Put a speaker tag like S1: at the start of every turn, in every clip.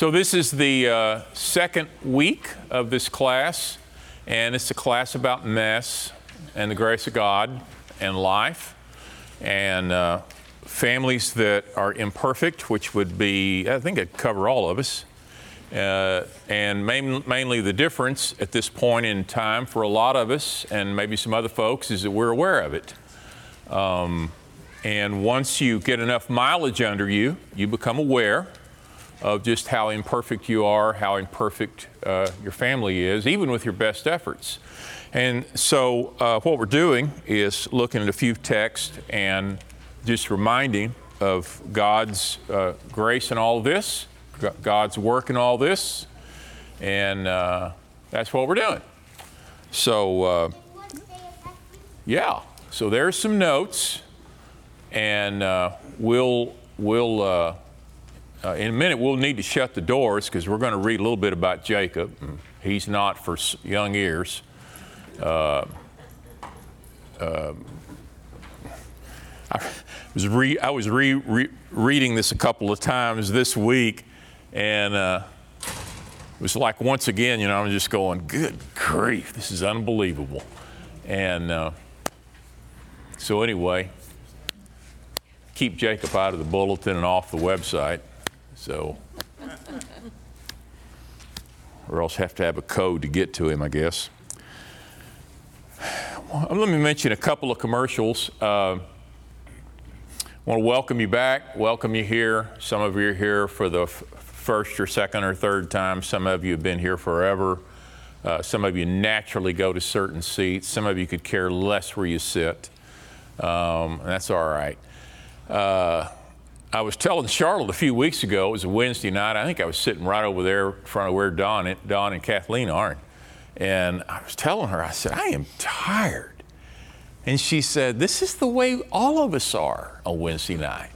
S1: So, this is the uh, second week of this class, and it's a class about mess and the grace of God and life and uh, families that are imperfect, which would be, I think, it'd cover all of us. Uh, and main, mainly the difference at this point in time for a lot of us and maybe some other folks is that we're aware of it. Um, and once you get enough mileage under you, you become aware of just how imperfect you are, how imperfect uh, your family is, even with your best efforts. And so, uh, what we're doing is looking at a few texts and just reminding of God's uh, grace in all this, God's work in all this, and uh, that's what we're doing. So, uh, yeah, so there's some notes, and uh, we'll, we'll, uh, in a minute, we'll need to shut the doors because we're going to read a little bit about Jacob. He's not for young ears. Uh, uh, I was, re- I was re- re- reading this a couple of times this week, and uh, it was like once again, you know, I'm just going, good grief, this is unbelievable. And uh, so, anyway, keep Jacob out of the bulletin and off the website. So, or else have to have a code to get to him, I guess. Well, let me mention a couple of commercials. Uh, I want to welcome you back, welcome you here. Some of you are here for the f- first or second or third time. Some of you have been here forever. Uh, some of you naturally go to certain seats. Some of you could care less where you sit. Um, that's all right. Uh, I was telling Charlotte a few weeks ago, it was a Wednesday night. I think I was sitting right over there in front of where Don, Don and Kathleen are. And I was telling her, I said, I am tired. And she said, This is the way all of us are on Wednesday night.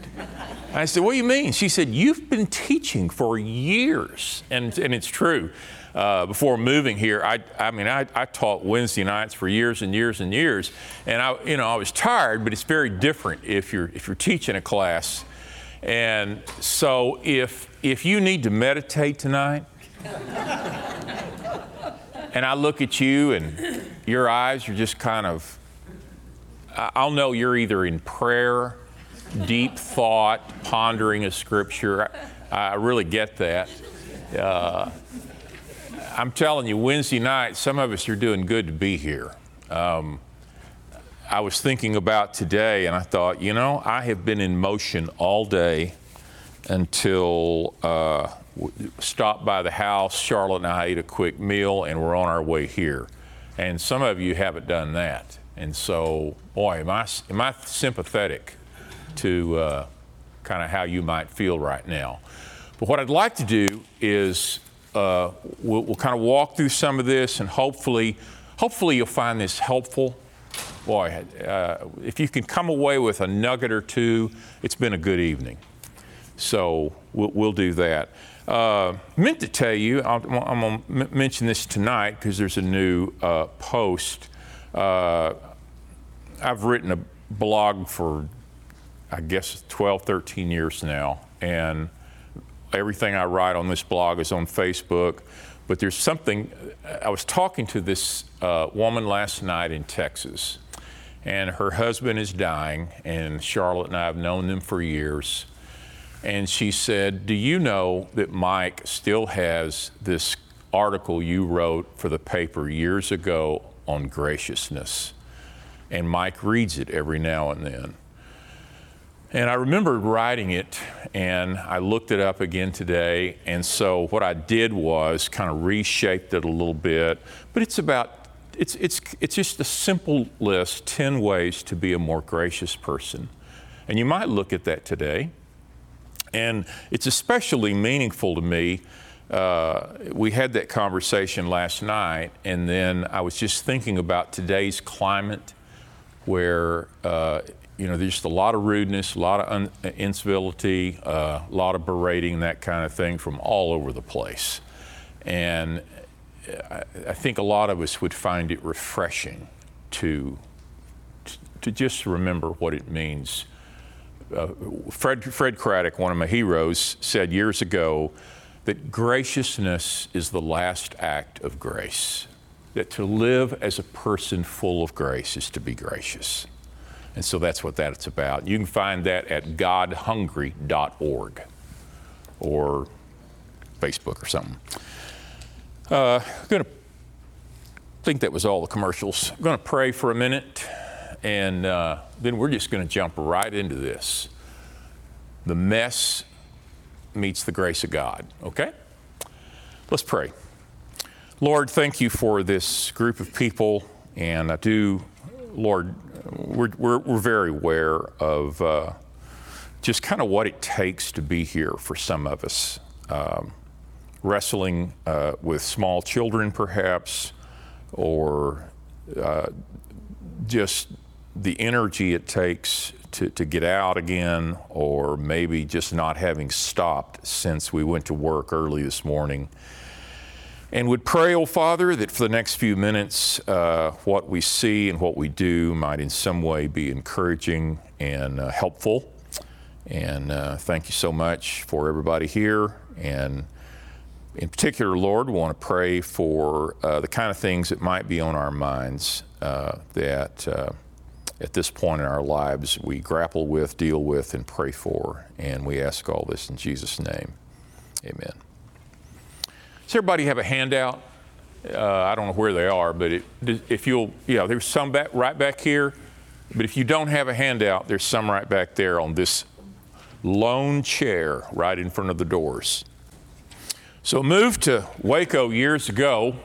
S1: I said, What do you mean? She said, You've been teaching for years. And, and it's true. Uh, before moving here, I, I mean, I, I, taught Wednesday nights for years and years and years. And I, you know, I was tired, but it's very different if you're, if you're teaching a class and so if if you need to meditate tonight, and I look at you and your eyes are just kind of I'll know you're either in prayer, deep thought, pondering a scripture. I, I really get that. Uh, I'm telling you, Wednesday night, some of us are doing good to be here. Um, I was thinking about today and I thought, you know, I have been in motion all day until uh, stopped by the house. Charlotte and I ate a quick meal and we're on our way here. And some of you haven't done that. And so, boy, am I, am I sympathetic to uh, kind of how you might feel right now. But what I'd like to do is uh, we'll, we'll kind of walk through some of this and hopefully, hopefully you'll find this helpful boy, uh, if you can come away with a nugget or two, it's been a good evening. So we'll, we'll do that. Uh, meant to tell you, i am going to m- mention this tonight because there's a new uh, post. Uh, I've written a blog for, I guess, 12, 13 years now. And everything I write on this blog is on Facebook. But there's something, I was talking to this uh, woman last night in Texas and her husband is dying, and Charlotte and I have known them for years. And she said, Do you know that Mike still has this article you wrote for the paper years ago on graciousness? And Mike reads it every now and then. And I remembered writing it, and I looked it up again today. And so what I did was kind of reshaped it a little bit, but it's about it's, it's, it's just a simple list 10 ways to be a more gracious person. And you might look at that today. And it's especially meaningful to me. Uh, we had that conversation last night, and then I was just thinking about today's climate where, uh, you know, there's just a lot of rudeness, a lot of un- incivility, uh, a lot of berating, that kind of thing from all over the place. And I think a lot of us would find it refreshing to, to just remember what it means. Uh, Fred, Fred Craddock, one of my heroes, said years ago that graciousness is the last act of grace. That to live as a person full of grace is to be gracious. And so that's what that's about. You can find that at godhungry.org or Facebook or something. Uh, going to think that was all the commercials. I'm going to pray for a minute, and uh, then we're just going to jump right into this. The mess meets the grace of God, okay? Let's pray. Lord, thank you for this group of people, and I do, Lord, we're, we're, we're very aware of uh, just kind of what it takes to be here for some of us. Um, wrestling uh, with small children, perhaps, or uh, just the energy it takes to, to get out again, or maybe just not having stopped since we went to work early this morning. And would pray, oh Father, that for the next few minutes, uh, what we see and what we do might in some way be encouraging and uh, helpful. And uh, thank you so much for everybody here. And in particular, Lord, we want to pray for uh, the kind of things that might be on our minds uh, that uh, at this point in our lives we grapple with, deal with, and pray for. And we ask all this in Jesus' name. Amen. Does everybody have a handout? Uh, I don't know where they are, but it, if you'll, yeah, there's some back, right back here. But if you don't have a handout, there's some right back there on this lone chair right in front of the doors. So moved to Waco years ago,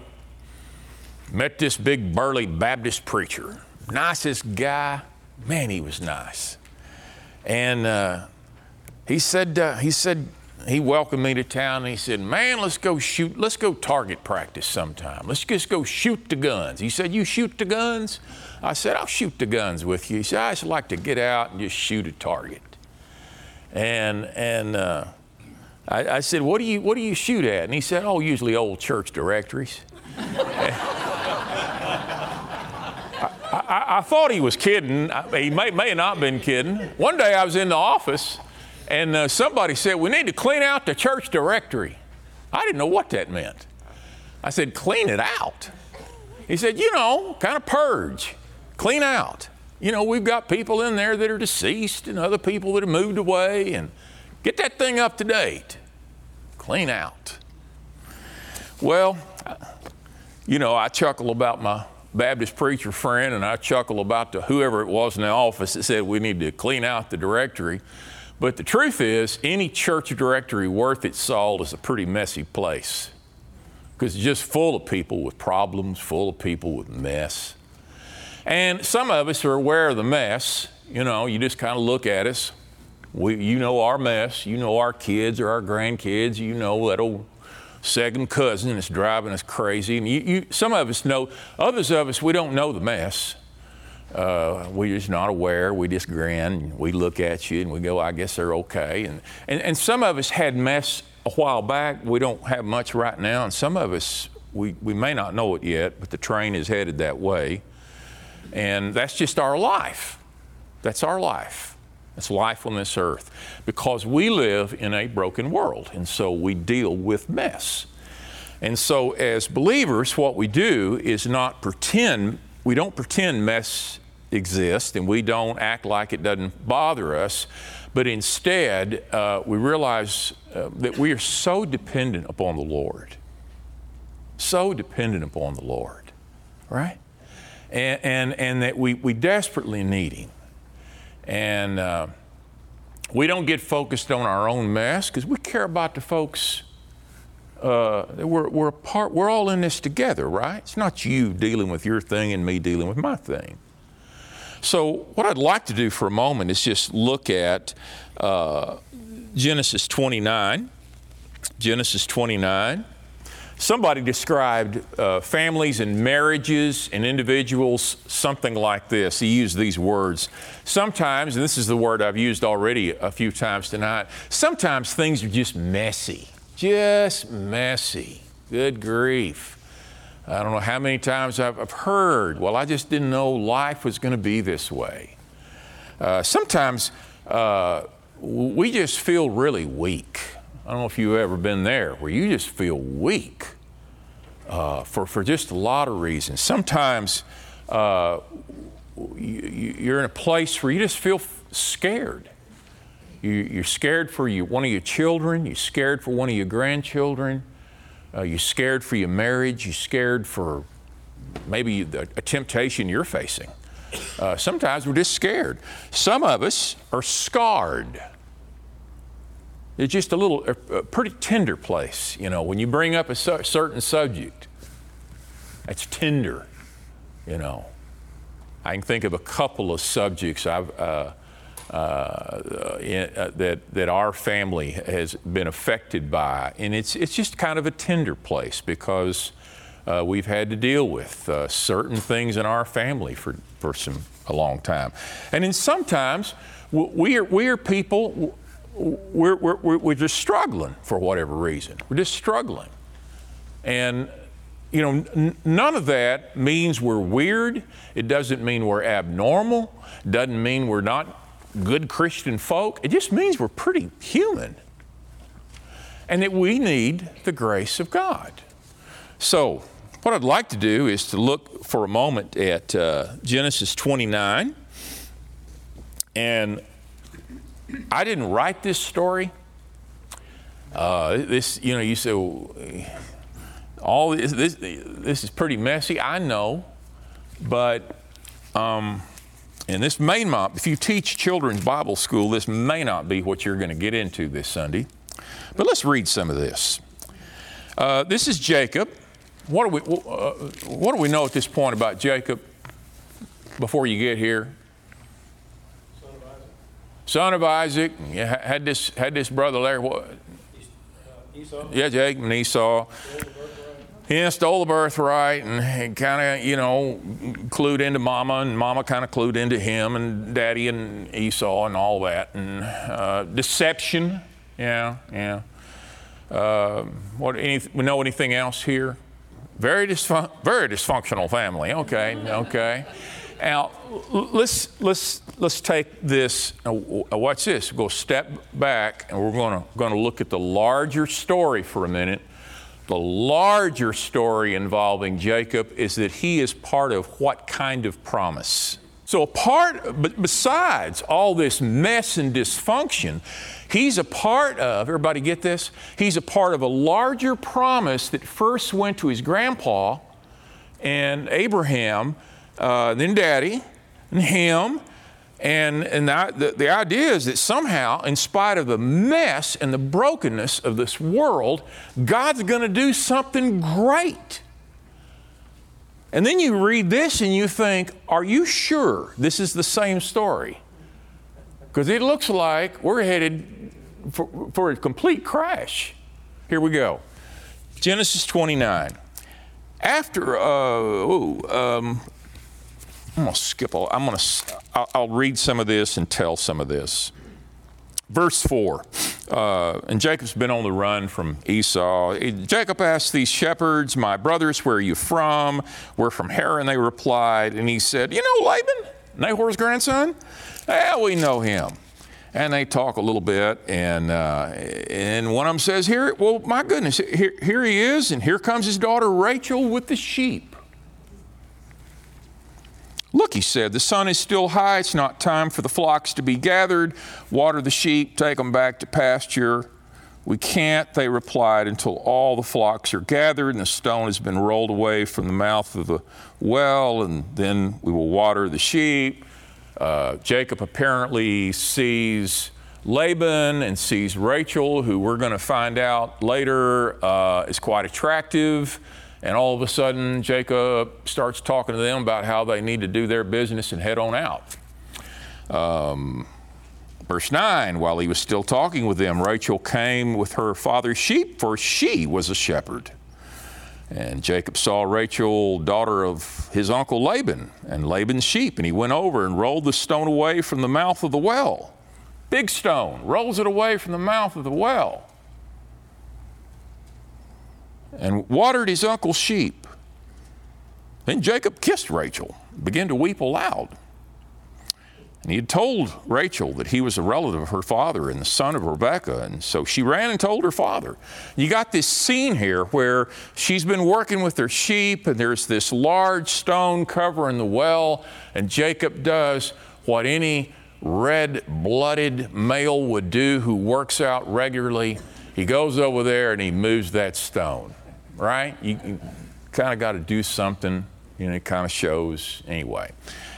S1: met this big burly Baptist preacher, nicest guy. Man, he was nice. And uh, he said, uh, he said, he welcomed me to town and he said, Man, let's go shoot, let's go target practice sometime. Let's just go shoot the guns. He said, You shoot the guns? I said, I'll shoot the guns with you. He said, I just like to get out and just shoot a target. And, and, uh, I, I, said, what do, you, what do you shoot at? And he said, Oh, usually old church directories. I, I, I, thought he was kidding. He may, may have not been kidding. One day I was in the office and uh, somebody said, We need to clean out the church directory. I didn't know what that meant. I said, Clean it out. He said, You know, kind of purge, clean out. You know, we've got people in there that are deceased and other people that have moved away, and get that thing up to date clean out. Well, you know, I chuckle about my Baptist preacher friend, and I chuckle about the, whoever it was in the office that said we need to clean out the directory. But the truth is, any church directory worth its salt is a pretty messy place because it's just full of people with problems, full of people with mess. And some of us are aware of the mess. You know, you just kind of look at us. We, you know our mess. You know our kids or our grandkids. You know that old second cousin that's driving us crazy. And you, you, some of us know, others of us, we don't know the mess. Uh, we're just not aware. We just grin. We look at you and we go, I guess they're okay. And, and, and some of us had mess a while back. We don't have much right now. And some of us, we, we may not know it yet, but the train is headed that way. And that's just our life. That's our life. It's life on this earth because we live in a broken world, and so we deal with mess. And so, as believers, what we do is not pretend, we don't pretend mess exists and we don't act like it doesn't bother us, but instead, uh, we realize uh, that we are so dependent upon the Lord. So dependent upon the Lord, right? And, and, and that we, we desperately need Him. And uh, we don't get focused on our own mess because we care about the folks. Uh, we're, we're, part, we're all in this together, right? It's not you dealing with your thing and me dealing with my thing. So, what I'd like to do for a moment is just look at uh, Genesis 29. Genesis 29. Somebody described uh, families and marriages and individuals something like this. He used these words. Sometimes, and this is the word I've used already a few times tonight, sometimes things are just messy. Just messy. Good grief. I don't know how many times I've, I've heard, well, I just didn't know life was going to be this way. Uh, sometimes uh, we just feel really weak. I don't know if you've ever been there, where you just feel weak uh, for, for just a lot of reasons. Sometimes uh, you, you're in a place where you just feel scared. You, are scared for you, one of your children, you're scared for one of your grandchildren, uh, you're scared for your marriage, you're scared for maybe the, a temptation you're facing. Uh, sometimes we're just scared. Some of us are scarred. It's just a little, a, pretty tender place, you know, when you bring up a su- certain subject. It's tender, you know. I can think of a couple of subjects I've, uh, uh, in, uh, that, that our family has been affected by. And it's, it's just kind of a tender place because uh, we've had to deal with uh, certain things in our family for, for some, a long time. And then sometimes we are, we are people, we're, we're, we're just struggling for whatever reason. We're just struggling. And, you know, n- none of that means we're weird. It doesn't mean we're abnormal. It doesn't mean we're not good Christian folk. It just means we're pretty human. And that we need the grace of God. So, what I'd like to do is to look for a moment at uh, Genesis 29. And I didn't write this story. Uh, this, you know, you say, well, all this, this, this is pretty messy. I know, but, um, and this may not, if you teach children's Bible school, this may not be what you're going to get into this Sunday. But let's read some of this. Uh, this is Jacob what do we, uh, what do we know at this point about Jacob before you get here? Son of Isaac. Had this had this brother there. What? Esau. Yeah, Jacob and Esau. Yeah, stole the birthright and kind of, you know, clued into mama, and mama kind of clued into him, and daddy and Esau and all that. And uh, deception, yeah, yeah. Uh, what, any, we know anything else here? Very, dysfun- very dysfunctional family. Okay, okay. Now, let's, let's, let's take this. Uh, watch this. Go step back and we're going to look at the larger story for a minute. The larger story involving Jacob is that he is part of what kind of promise? So, apart, but besides all this mess and dysfunction, he's a part of, everybody get this? He's a part of a larger promise that first went to his grandpa and Abraham, uh, then daddy, and him. And, and the, the idea is that somehow, in spite of the mess and the brokenness of this world, God's going to do something great. And then you read this and you think, are you sure this is the same story? Because it looks like we're headed for, for, a complete crash. Here we go Genesis 29. After, uh, ooh, um, I'm going to skip all, I'm going to, I'll, I'll read some of this and tell some of this. Verse 4. Uh, and Jacob's been on the run from Esau. Jacob asked these shepherds, My brothers, where are you from? We're from Haran, they replied. And he said, You know Laban, Nahor's grandson? Yeah, we know him. And they talk a little bit, and, uh, and one of them says, Here, well, my goodness, here, here he is, and here comes his daughter Rachel with the sheep. Look, he said, the sun is still high. It's not time for the flocks to be gathered. Water the sheep, take them back to pasture. We can't, they replied, until all the flocks are gathered and the stone has been rolled away from the mouth of the well, and then we will water the sheep. Uh, Jacob apparently sees Laban and sees Rachel, who we're going to find out later uh, is quite attractive. And all of a sudden, Jacob starts talking to them about how they need to do their business and head on out. Um, verse 9 While he was still talking with them, Rachel came with her father's sheep, for she was a shepherd. And Jacob saw Rachel, daughter of his uncle Laban, and Laban's sheep, and he went over and rolled the stone away from the mouth of the well. Big stone, rolls it away from the mouth of the well and watered his uncle's sheep. Then Jacob kissed Rachel, began to weep aloud. And he had told Rachel that he was a relative of her father and the son of Rebekah. And so she ran and told her father. You got this scene here where she's been working with her sheep, and there's this large stone covering the well, and Jacob does what any red blooded male would do who works out regularly. He goes over there and he moves that stone, right? You, you kind of got to do something, you know, it kind of shows anyway.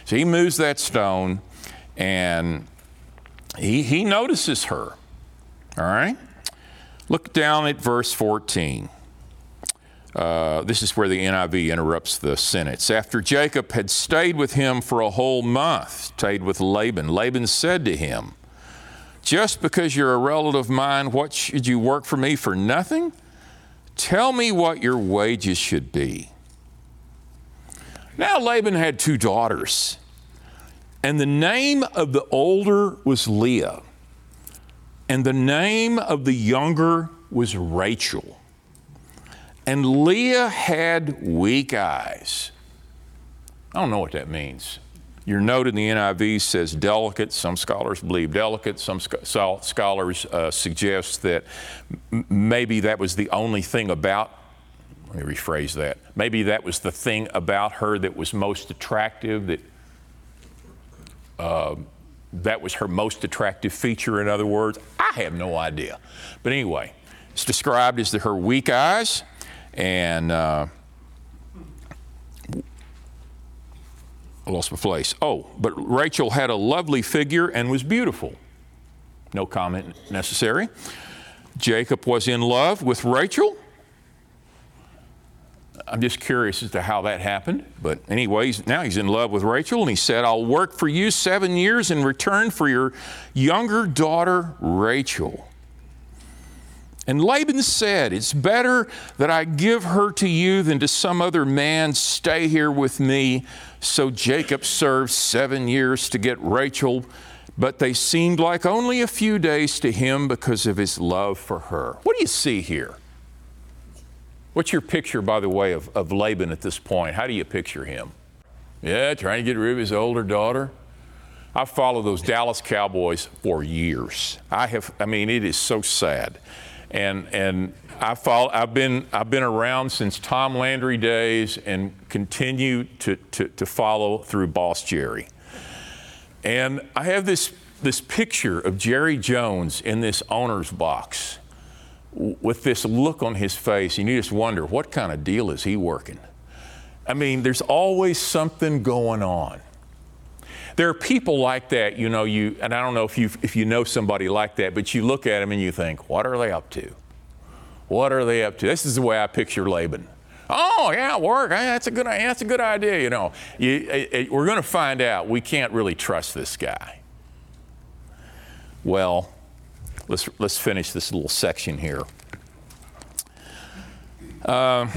S1: So he moves that stone and he, he notices her. All right? Look down at verse 14. Uh, this is where the NIV interrupts the sentence. After Jacob had stayed with him for a whole month, stayed with Laban, Laban said to him, Just because you're a relative of mine, what should you work for me for nothing? Tell me what your wages should be. Now, Laban had two daughters. And the name of the older was Leah, and the name of the younger was Rachel. And Leah had weak eyes. I don't know what that means. Your note in the NIV says delicate. Some scholars believe delicate. Some scholars uh, suggest that m- maybe that was the only thing about, let me rephrase that. Maybe that was the thing about her that was most attractive, that uh, that was her most attractive feature, in other words. I have no idea. But anyway, it's described as the, her weak eyes and. Uh, lost my place. Oh, but Rachel had a lovely figure and was beautiful. No comment necessary. Jacob was in love with Rachel I'm just curious as to how that happened. But anyways, now he's in love with Rachel, and he said, I'll work for you seven years in return for your younger daughter, Rachel. And Laban said, It's better that I give her to you than to some other man. Stay here with me. So Jacob served seven years to get Rachel, but they seemed like only a few days to him because of his love for her. What do you see here? What's your picture, by the way, of, of Laban at this point? How do you picture him? Yeah, trying to get rid of his older daughter. I've followed those Dallas Cowboys for years. I have, I mean, it is so sad. And, and I follow, I've, been, I've been around since Tom Landry days and continue to, to, to follow through Boss Jerry. And I have this, this picture of Jerry Jones in this owner's box with this look on his face, and you just wonder what kind of deal is he working? I mean, there's always something going on. There are people like that, you know, you, and I don't know if you, if you know somebody like that, but you look at them and you think, what are they up to? What are they up to? This is the way I picture Laban. Oh, yeah, work. That's a good, that's a good idea, you know. You, it, it, we're going to find out we can't really trust this guy. Well, let's, let's finish this little section here. Uh,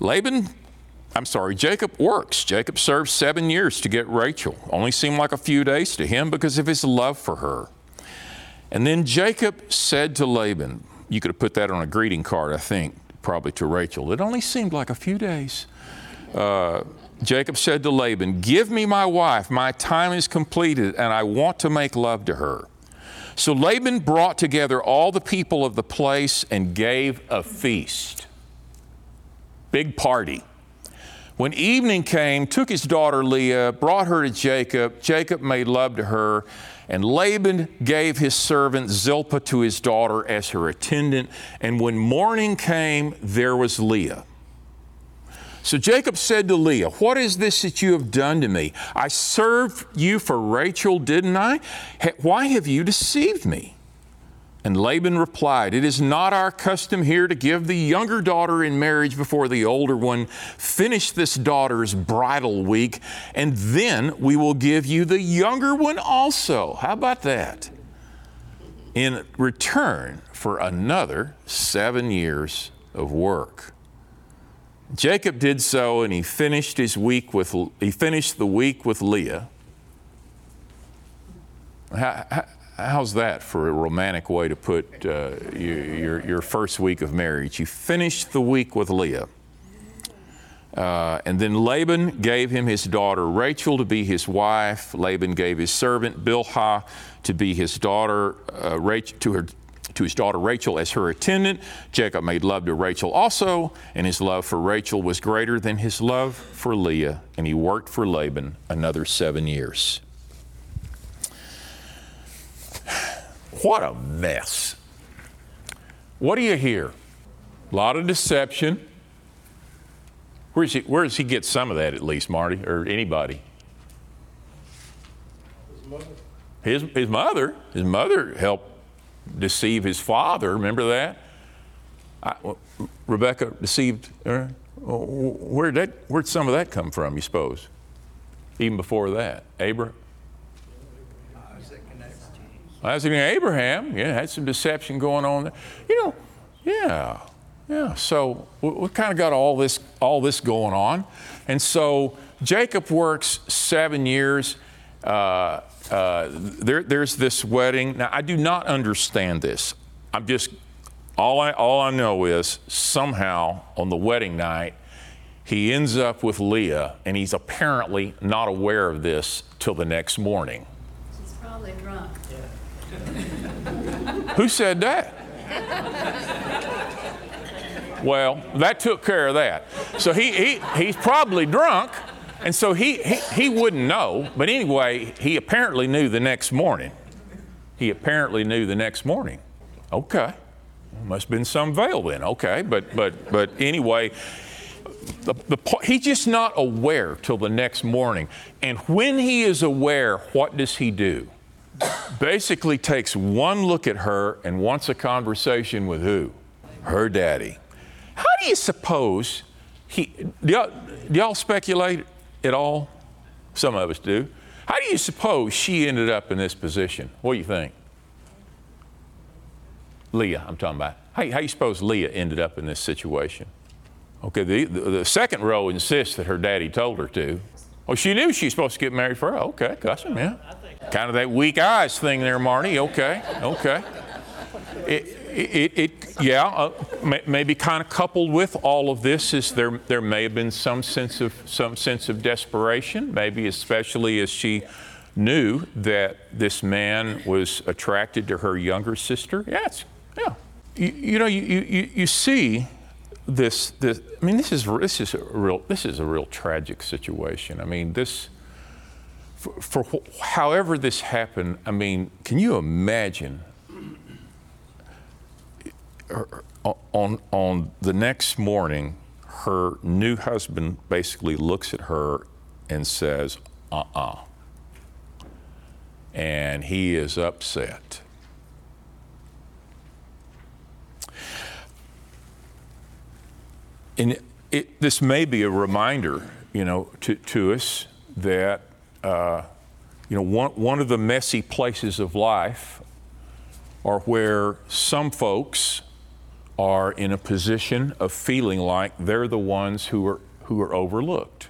S1: Laban, I'm sorry, Jacob works. Jacob served seven years to get Rachel. Only seemed like a few days to him because of his love for her. And then Jacob said to Laban, you could have put that on a greeting card, I think, probably to Rachel. It only seemed like a few days. Uh, Jacob said to Laban, Give me my wife, my time is completed, and I want to make love to her. So Laban brought together all the people of the place and gave a feast. Big party. When evening came, took his daughter Leah, brought her to Jacob. Jacob made love to her, and Laban gave his servant Zilpah to his daughter as her attendant. And when morning came, there was Leah. So Jacob said to Leah, What is this that you have done to me? I served you for Rachel, didn't I? Why have you deceived me? And Laban replied, It is not our custom here to give the younger daughter in marriage before the older one. Finish this daughter's bridal week, and then we will give you the younger one also. How about that? In return for another seven years of work. Jacob did so, and he finished his week with he finished the week with Leah. How, how, how's that for a romantic way to put uh, your, your, first week of marriage? You finished the week with Leah. Uh, and then Laban gave him his daughter Rachel to be his wife. Laban gave his servant Bilhah to be his daughter, uh, Rachel, to her to his daughter Rachel as her attendant. Jacob made love to Rachel also, and his love for Rachel was greater than his love for Leah, and he worked for Laban another seven years. What a mess. What do you hear? A lot of deception. Where, he, where does he get some of that at least, Marty, or anybody? His mother. His, his mother. His mother helped deceive his father. Remember that? I, Rebecca deceived. Uh, where did that? Where'd some of that come from? You suppose? Even before that, Abraham. Isaac and Abraham, yeah, had some deception going on there. You know, yeah, yeah. So we, we kind of got all this, all this going on, and so Jacob works seven years. Uh, uh, there, there's this wedding. Now, I do not understand this. I'm just, all I, all I know is somehow on the wedding night, he ends up with Leah, and he's apparently not aware of this till the next morning.
S2: She's probably drunk.
S1: Who said that? well, that took care of that. So he, he, he's probably drunk. And so he, he, he wouldn't know, but anyway, he apparently knew the next morning. He apparently knew the next morning. Okay. Must have been some veil then. Okay. But, but, but anyway, the, the, he's just not aware till the next morning. And when he is aware, what does he do? Basically takes one look at her and wants a conversation with who? Her daddy. How do you suppose he, do y'all, do y'all speculate at all? Some of us do. How do you suppose she ended up in this position? What do you think? Leah, I'm talking about. How, how you suppose Leah ended up in this situation? Okay, the, the, the, second row insists that her daddy told her to. Oh, she knew she was supposed to get married for her. Okay, custom, yeah. Kind of that weak eyes thing there, Marty. Okay, okay. It, it, it, yeah, uh, may, maybe kind of coupled with all of this is there, there may have been some sense of, some sense of desperation, maybe especially as she knew that this man was attracted to her younger sister. Yes, yeah. You, you know, you, you, you see this, this, I mean, this is, this is a real, this is a real tragic situation. I mean, this, for, for however this happened, I mean, can you imagine on, on the next morning, her new husband basically looks at her and says, uh uh-uh. uh. And he is upset. And it, this may be a reminder, you know, to, to us that, uh, you know, one, one of the messy places of life are where some folks are in a position of feeling like they're the ones who are, who are overlooked.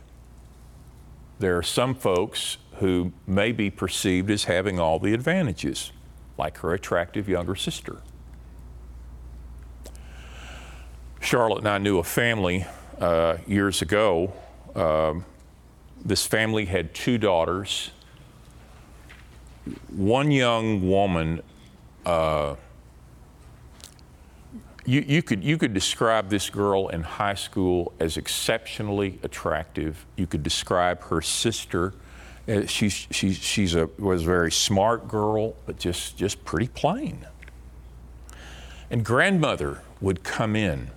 S1: There are some folks who may be perceived as having all the advantages, like her attractive younger sister. Charlotte and I knew a family uh, years ago. Um, this family had two daughters. One young woman uh, you, you, could, you could describe this girl in high school as exceptionally attractive. You could describe her sister. As she's, she's, she's a, was a very smart girl, but just, just pretty plain. And grandmother would come in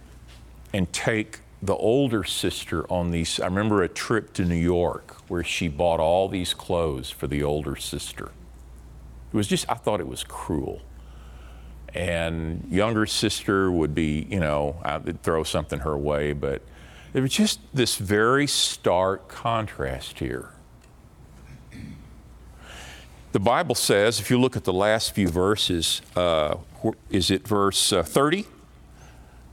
S1: and take the older sister on these. I remember a trip to New York where she bought all these clothes for the older sister. It was just, I thought it was cruel and younger sister would be, you know, I'd throw something her way, but there was just this very stark contrast here. The Bible says, if you look at the last few verses, uh, is it verse uh, 30? Uh,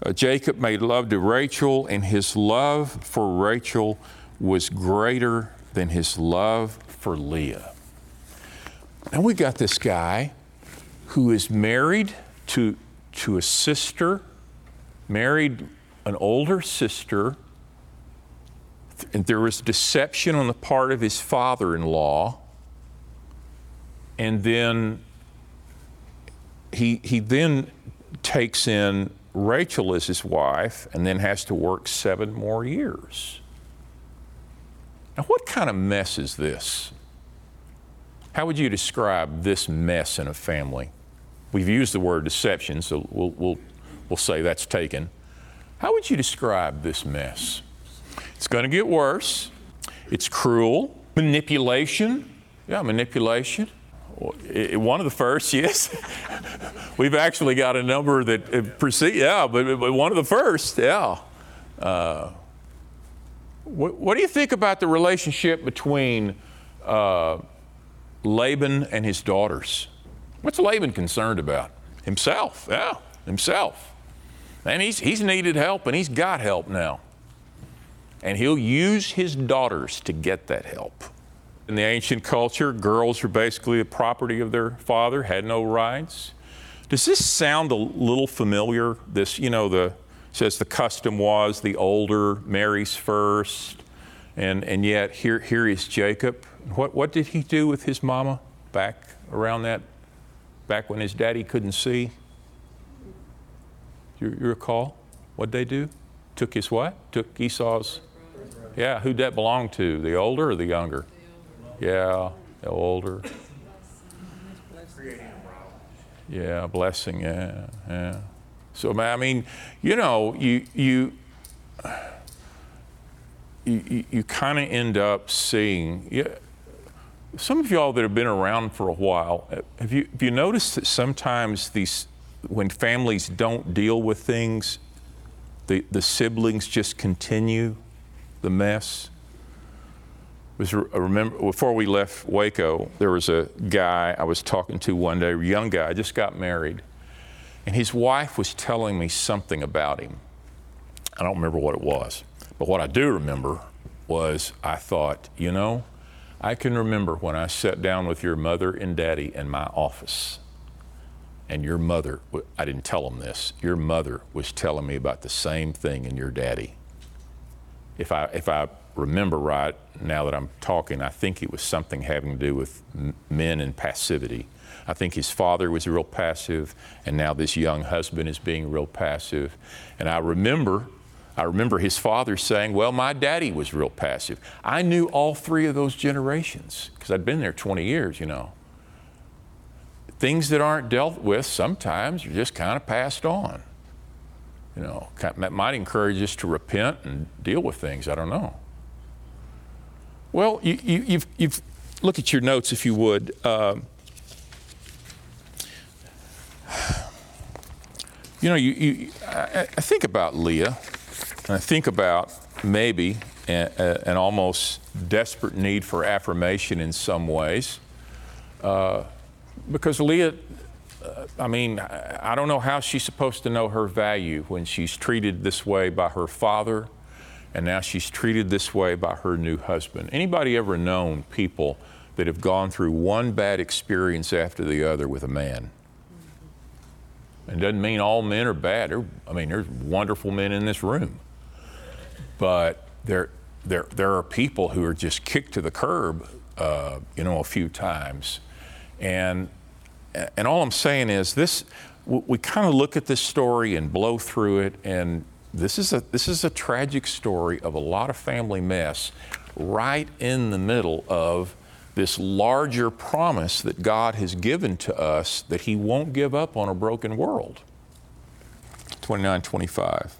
S1: Uh, Jacob made love to Rachel, and his love for Rachel was greater than his love for Leah. Now we got this guy who is married to, to a sister, married an older sister, and there was deception on the part of his father in law. And then he, he then takes in Rachel is his wife and then has to work seven more years. Now, what kind of mess is this? How would you describe this mess in a family? We've used the word deception, so we'll, we'll, we'll say that's taken. How would you describe this mess? It's going to get worse. It's cruel. Manipulation. Yeah, manipulation. One of the first, yes. We've actually got a number that uh, precede, yeah, but, but one of the first, yeah. Uh, what, what, do you think about the relationship between uh, Laban and his daughters? What's Laban concerned about? Himself, yeah, himself. And he's, he's needed help and he's got help now. And he'll use his daughters to get that help. In the ancient culture, girls were basically the property of their father, had no rights. Does this sound a little familiar? This, you know, the says the custom was the older marries first, and, and yet here, here is Jacob. What, what did he do with his mama back around that, back when his daddy couldn't see? You, you recall what they do? Took his what? Took Esau's. Yeah, who'd that belong to? The older or the younger? Yeah, the older. Yeah, blessing. Yeah, yeah. So I mean, you know, you you you, you kind of end up seeing. Yeah, some of y'all that have been around for a while, eh, have you have you noticed that sometimes these when families don't deal with things, the, the siblings just continue the mess. Was remember before we left Waco, there was a guy I was talking to one day, a young guy, just got married, and his wife was telling me something about him. I don't remember what it was, but what I do remember was I thought, you know, I can remember when I sat down with your mother and daddy in my office and your mother, I didn't tell them this, your mother was telling me about the same thing in your daddy. If I, if I remember right, now that I'm talking, I think it was something having to do with men and passivity. I think his father was real passive, and now this young husband is being real passive. And I remember, I remember his father saying, Well, my daddy was real passive. I knew all three of those generations because I'd been there 20 years, you know things that aren't dealt with sometimes are just kind of passed on. You know, that might encourage us to repent and deal with things. I don't know. Well, you, you, you've, you've look at your notes if you would. Uh, you know, you, you I, I, think about Leah, and I think about maybe an, an almost desperate need for affirmation in some ways. Uh, because Leah, uh, I mean, I don't know how she's supposed to know her value when she's treated this way by her father, and now she's treated this way by her new husband. Anybody ever known people that have gone through one bad experience after the other with a man? It doesn't mean all men are bad. I mean, there's wonderful men in this room, but there, there, there are people who are just kicked to the curb, uh, you know, a few times and, and all I'm saying is this, we kind of look at this story and blow through it, and this is, a, this is a tragic story of a lot of family mess right in the middle of this larger promise that God has given to us that He won't give up on a broken world. 29 25.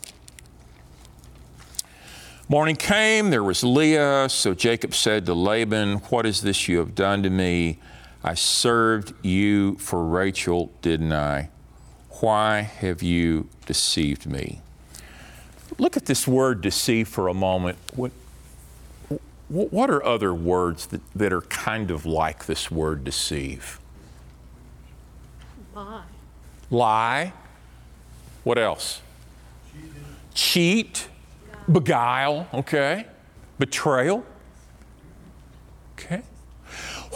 S1: Morning came, there was Leah. So Jacob said to Laban, What is this you have done to me? I served you for Rachel, didn't I? Why have you deceived me? Look at this word deceive for a moment. What, what are other words that, that are kind of like this word deceive?
S2: Lie.
S1: Lie. What else? Cheat. Beguile. Okay. Betrayal. Okay.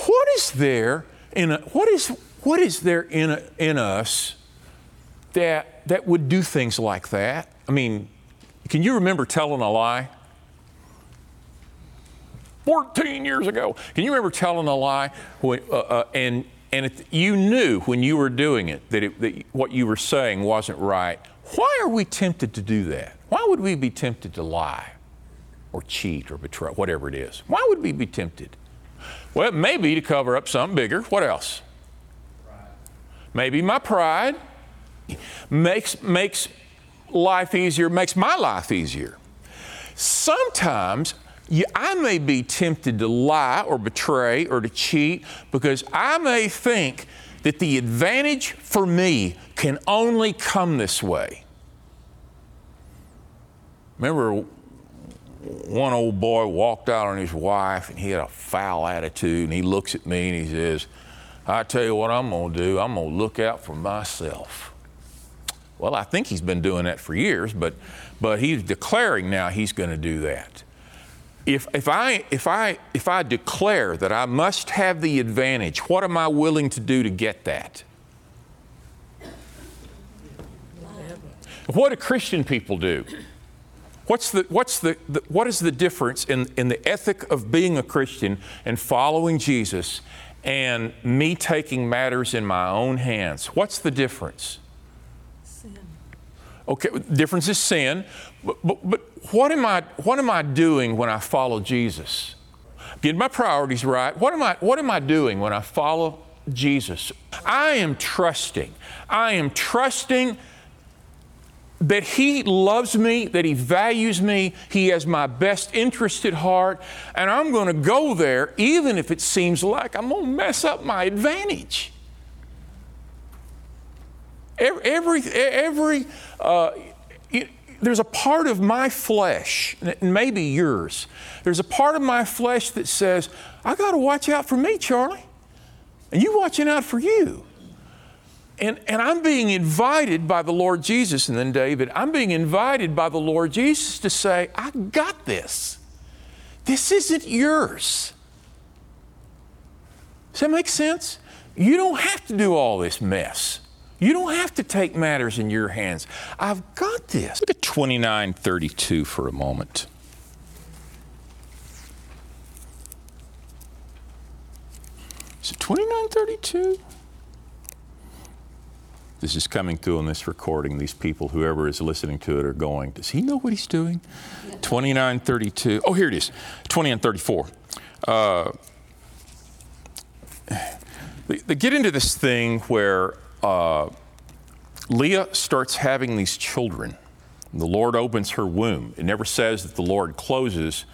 S1: What is there in a, what is what is there in a, in us that that would do things like that? I mean, can you remember telling a lie? 14 years ago. Can you remember telling a lie? When, uh, uh, and and it, you knew when you were doing it that, it that what you were saying wasn't right. Why are we tempted to do that? Why would we be tempted to lie or cheat or betray, whatever it is? Why would we be tempted? Well, maybe to cover up something bigger. What else? Maybe my pride makes, makes life easier, makes my life easier. Sometimes you, I may be tempted to lie or betray or to cheat because I may think that the advantage for me can only come this way. Remember, one old boy walked out on his wife and he had a foul attitude and he looks at me and he says, I tell you what I'm going to do, I'm going to look out for myself. Well, I think he's been doing that for years, but, but he's declaring now he's going to do that if, if, I, if, I, if I declare that I must have the advantage, what am I willing to do to get that? What do Christian people do? What's the, what's the, the, what is the difference in, in the ethic of being a Christian and following Jesus and me taking matters in my own hands? What's the difference? Okay, difference is sin, but, but, but what am I, what am I doing when I follow Jesus? Get my priorities right. What am I, what am I doing when I follow Jesus? I am trusting. I am trusting that He loves me, that He values me, He has my best interest at heart, and I'm going to go there even if it seems like I'm going to mess up my advantage. Every, every, every uh, there's a part of my flesh, and maybe yours, there's a part of my flesh that says, I got to watch out for me, Charlie. And you watching out for you. And, and I'm being invited by the Lord Jesus, and then David, I'm being invited by the Lord Jesus to say, I got this. This isn't yours. Does that make sense? You don't have to do all this mess. You don't have to take matters in your hands. I've got this. Look at 2932 for a moment. Is it 2932? This is coming through on this recording. These people, whoever is listening to it, are going, Does he know what he's doing? 2932. Oh, here it is 2934. Uh, they get into this thing where uh, Leah starts having these children. The Lord opens her womb. It never says that the Lord closes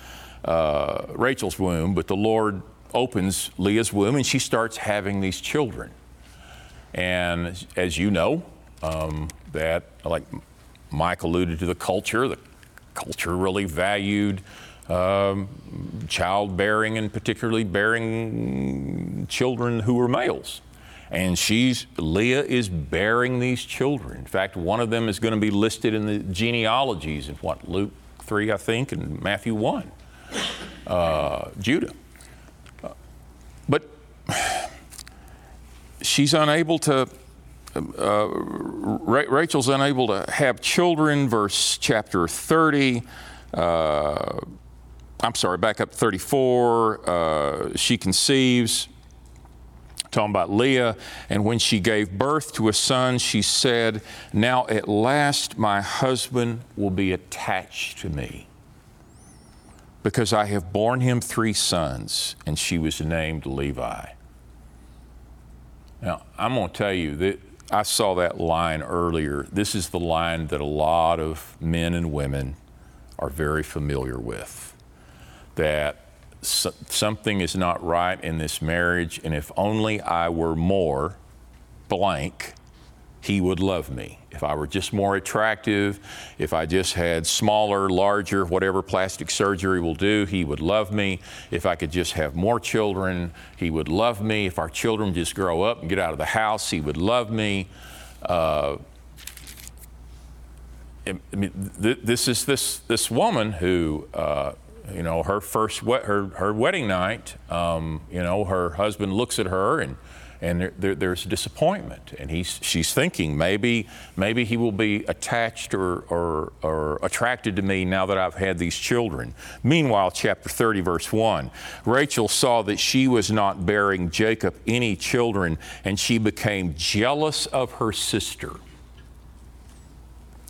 S1: uh, Rachel's womb, but the Lord opens Leah's womb and she starts having these children. And as you know, um, that, like Mike alluded to the culture, the culture really valued um, childbearing and particularly bearing children who were males and she's Leah is bearing these children. In fact, one of them is going to be listed in the genealogies in what Luke three, I think, and Matthew one, uh, Judah. Uh, but she's unable to. Uh, Rachel's unable to have children. Verse chapter thirty. Uh, I'm sorry, back up 34. Uh, she conceives talking about Leah. And when she gave birth to a son, she said, Now at last my husband will be attached to me because I have borne him three sons. And she was named Levi. Now, I'm going to tell you that I saw that line earlier. This is the line that a lot of men and women are very familiar with. That something is not right in this marriage, and if only I were more blank, he would love me. If I were just more attractive, if I just had smaller, larger, whatever plastic surgery will do, he would love me. If I could just have more children, he would love me. If our children just grow up and get out of the house, he would love me. Uh, I mean, th- this is this this woman who uh, you know, her first her her wedding night, um, you know, her husband looks at her and and there, there, there's disappointment. And he's, she's thinking maybe, maybe he will be attached or, or, or attracted to me now that I've had these children. Meanwhile, chapter 30, verse 1 Rachel saw that she was not bearing Jacob any children, and she became jealous of her sister.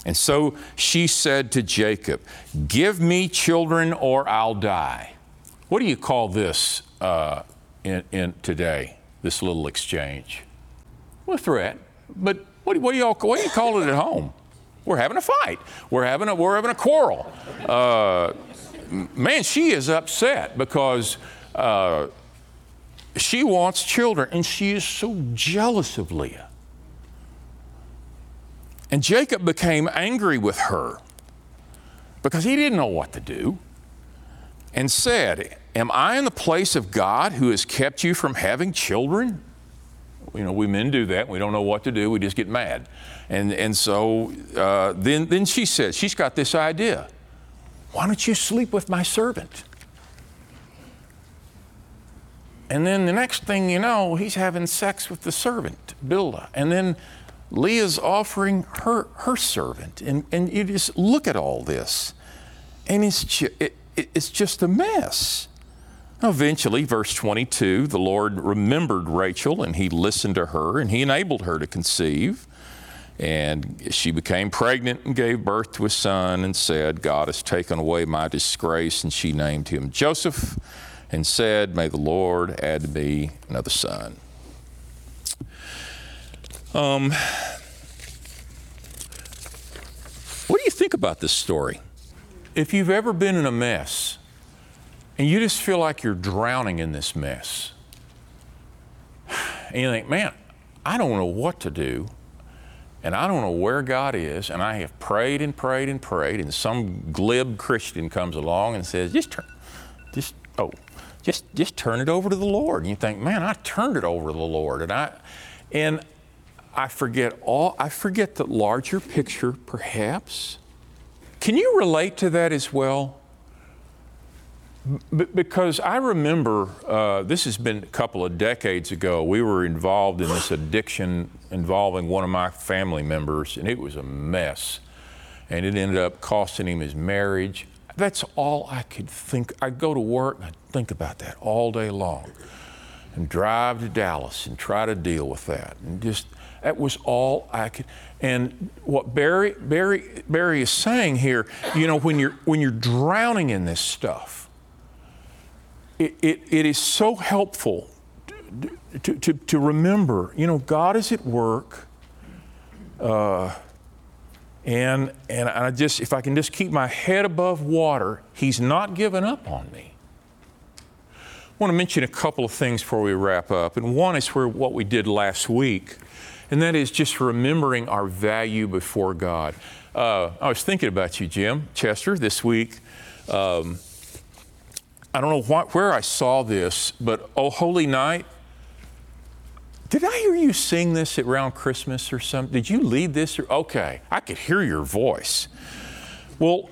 S1: And so she said to Jacob, Give me children or I'll die. What do you call this uh, in, in today? this little exchange. Well, threat, but what, what, do y'all, what do you call it at home? We're having a fight. We're having a, we're having a quarrel. Uh, man, she is upset because uh, she wants children and she is so jealous of Leah. And Jacob became angry with her because he didn't know what to do and said, Am I in the place of God who has kept you from having children? You know, we men do that. We don't know what to do. We just get mad. And, and so uh, then, then she says, She's got this idea. Why don't you sleep with my servant? And then the next thing you know, he's having sex with the servant, Bilhah. And then Leah's offering her, her servant. And, and you just look at all this. And it's, ju- it, it's just a mess. Eventually, verse 22, the Lord remembered Rachel and he listened to her and he enabled her to conceive. And she became pregnant and gave birth to a son and said, God has taken away my disgrace. And she named him Joseph and said, May the Lord add to me another son. Um, what do you think about this story? If you've ever been in a mess, and you just feel like you're drowning in this mess. And you think, man, I don't know what to do, and I don't know where God is, and I have prayed and prayed and prayed, and some glib Christian comes along and says, just turn, just, oh, just, just turn it over to the Lord. And you think, man, I turned it over to the Lord, and I, and I forget all, I forget the larger picture, perhaps. Can you relate to that as well? B- because I remember uh, this has been a couple of decades ago. We were involved in this addiction involving one of my family members, and it was a mess. And it ended up costing him his marriage. That's all I could think. I'd go to work and I'd think about that all day long and drive to Dallas and try to deal with that. And just, that was all I could. And what Barry, Barry, Barry is saying here, you know, when you're, when you're drowning in this stuff, it, it, it is so helpful to, to, to, remember, you know, God is at work. Uh, and, and I just, if I can just keep my head above water, He's not given up on me. Want to mention a couple of things before we wrap up. And one is where what we did last week, and that is just remembering our value before God. Uh, I was thinking about you, Jim Chester, this week. Um, I don't know where I saw this, but Oh Holy Night, did I hear you sing this at around Christmas or something? Did you lead this? Or, okay, I could hear your voice. Well,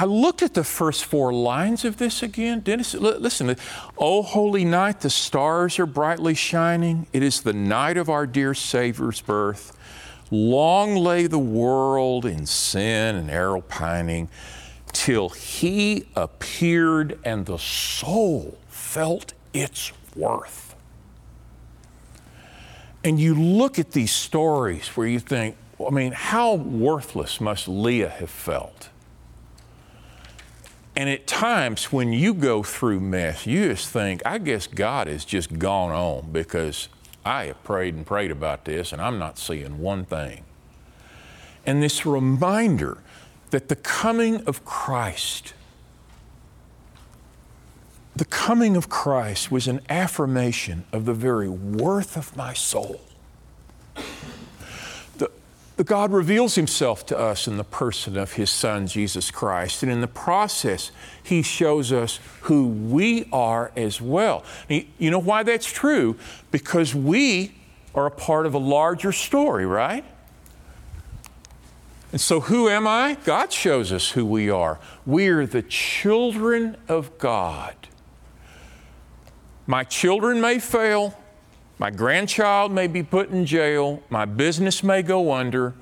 S1: I looked at the first four lines of this again. Dennis, listen. Oh, holy night, the stars are brightly shining. It is the night of our dear Savior's birth. Long lay the world in sin and error pining till he appeared and the soul felt its worth. And you look at these stories where you think, I mean, how worthless must Leah have felt? And at times when you go through mess, you just think, I guess God has just gone on because I have prayed and prayed about this and I'm not seeing one thing. And this reminder that the coming of Christ, the coming of Christ was an affirmation of the very worth of my soul. God reveals himself to us in the person of his Son, Jesus Christ. And in the process, he shows us who we are as well. You know why that's true? Because we are a part of a larger story, right? And so, who am I? God shows us who we are. We are the children of God. My children may fail, My grandchild may be put in jail, my business may go under,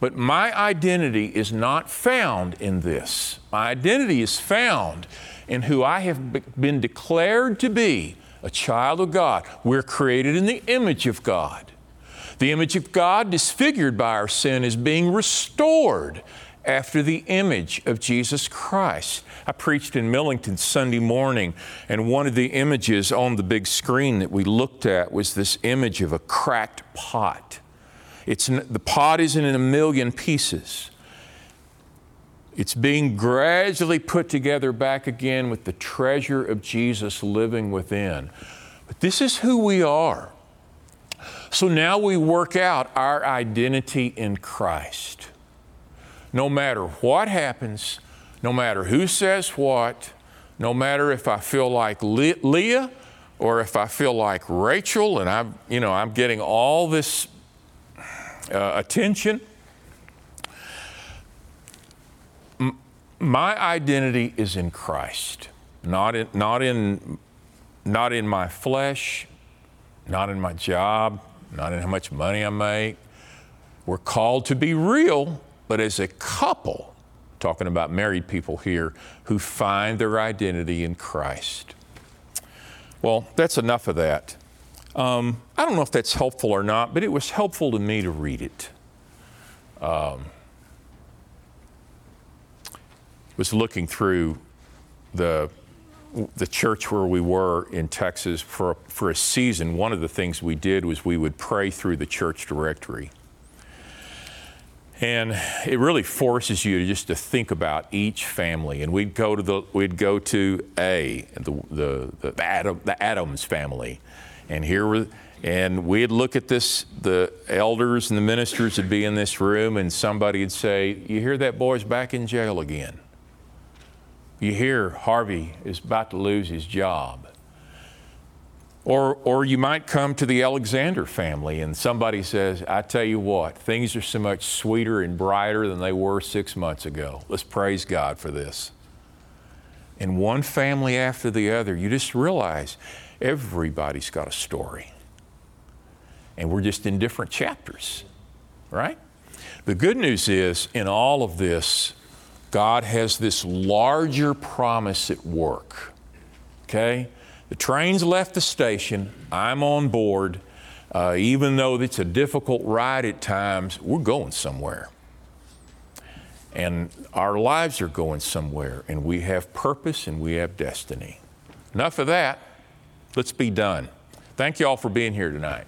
S1: but my identity is not found in this. My identity is found in who I have been declared to be a child of God. We're created in the image of God. The image of God, disfigured by our sin, is being restored after the image of Jesus Christ. I preached in Millington Sunday morning, and one of the images on the big screen that we looked at was this image of a cracked pot. It's, the pot isn't in a million pieces. It's being gradually put together back again with the treasure of Jesus living within. But this is who we are. So now we work out our identity in Christ no matter what happens, no matter who says what, no matter if I feel like Le- Leah or if I feel like Rachel and I'm, you know, I'm getting all this uh, attention. M- my identity is in Christ, not in, not in, not in my flesh, not in my job, not in how much money I make. We're called to be real but as a couple, talking about married people here, who find their identity in Christ. Well, that's enough of that. Um, I don't know if that's helpful or not, but it was helpful to me to read it. Um, was looking through the the church where we were in Texas for for a season. One of the things we did was we would pray through the church directory. And it really forces you to just to think about each family. And we'd go to the we'd go to A, the the the, Adam, the Adams family, and here were and we'd look at this. The elders and the ministers would be in this room, and somebody would say, "You hear that boy's back in jail again." You hear Harvey is about to lose his job. Or, or you might come to the Alexander family and somebody says, I tell you what, things are so much sweeter and brighter than they were six months ago. Let's praise God for this. And one family after the other, you just realize everybody's got a story. And we're just in different chapters, right? The good news is, in all of this, God has this larger promise at work. Okay? The train's left the station. I'm on board. Uh, even though it's a difficult ride at times, we're going somewhere. And our lives are going somewhere, and we have purpose and we have destiny. Enough of that. Let's be done. Thank you all for being here tonight.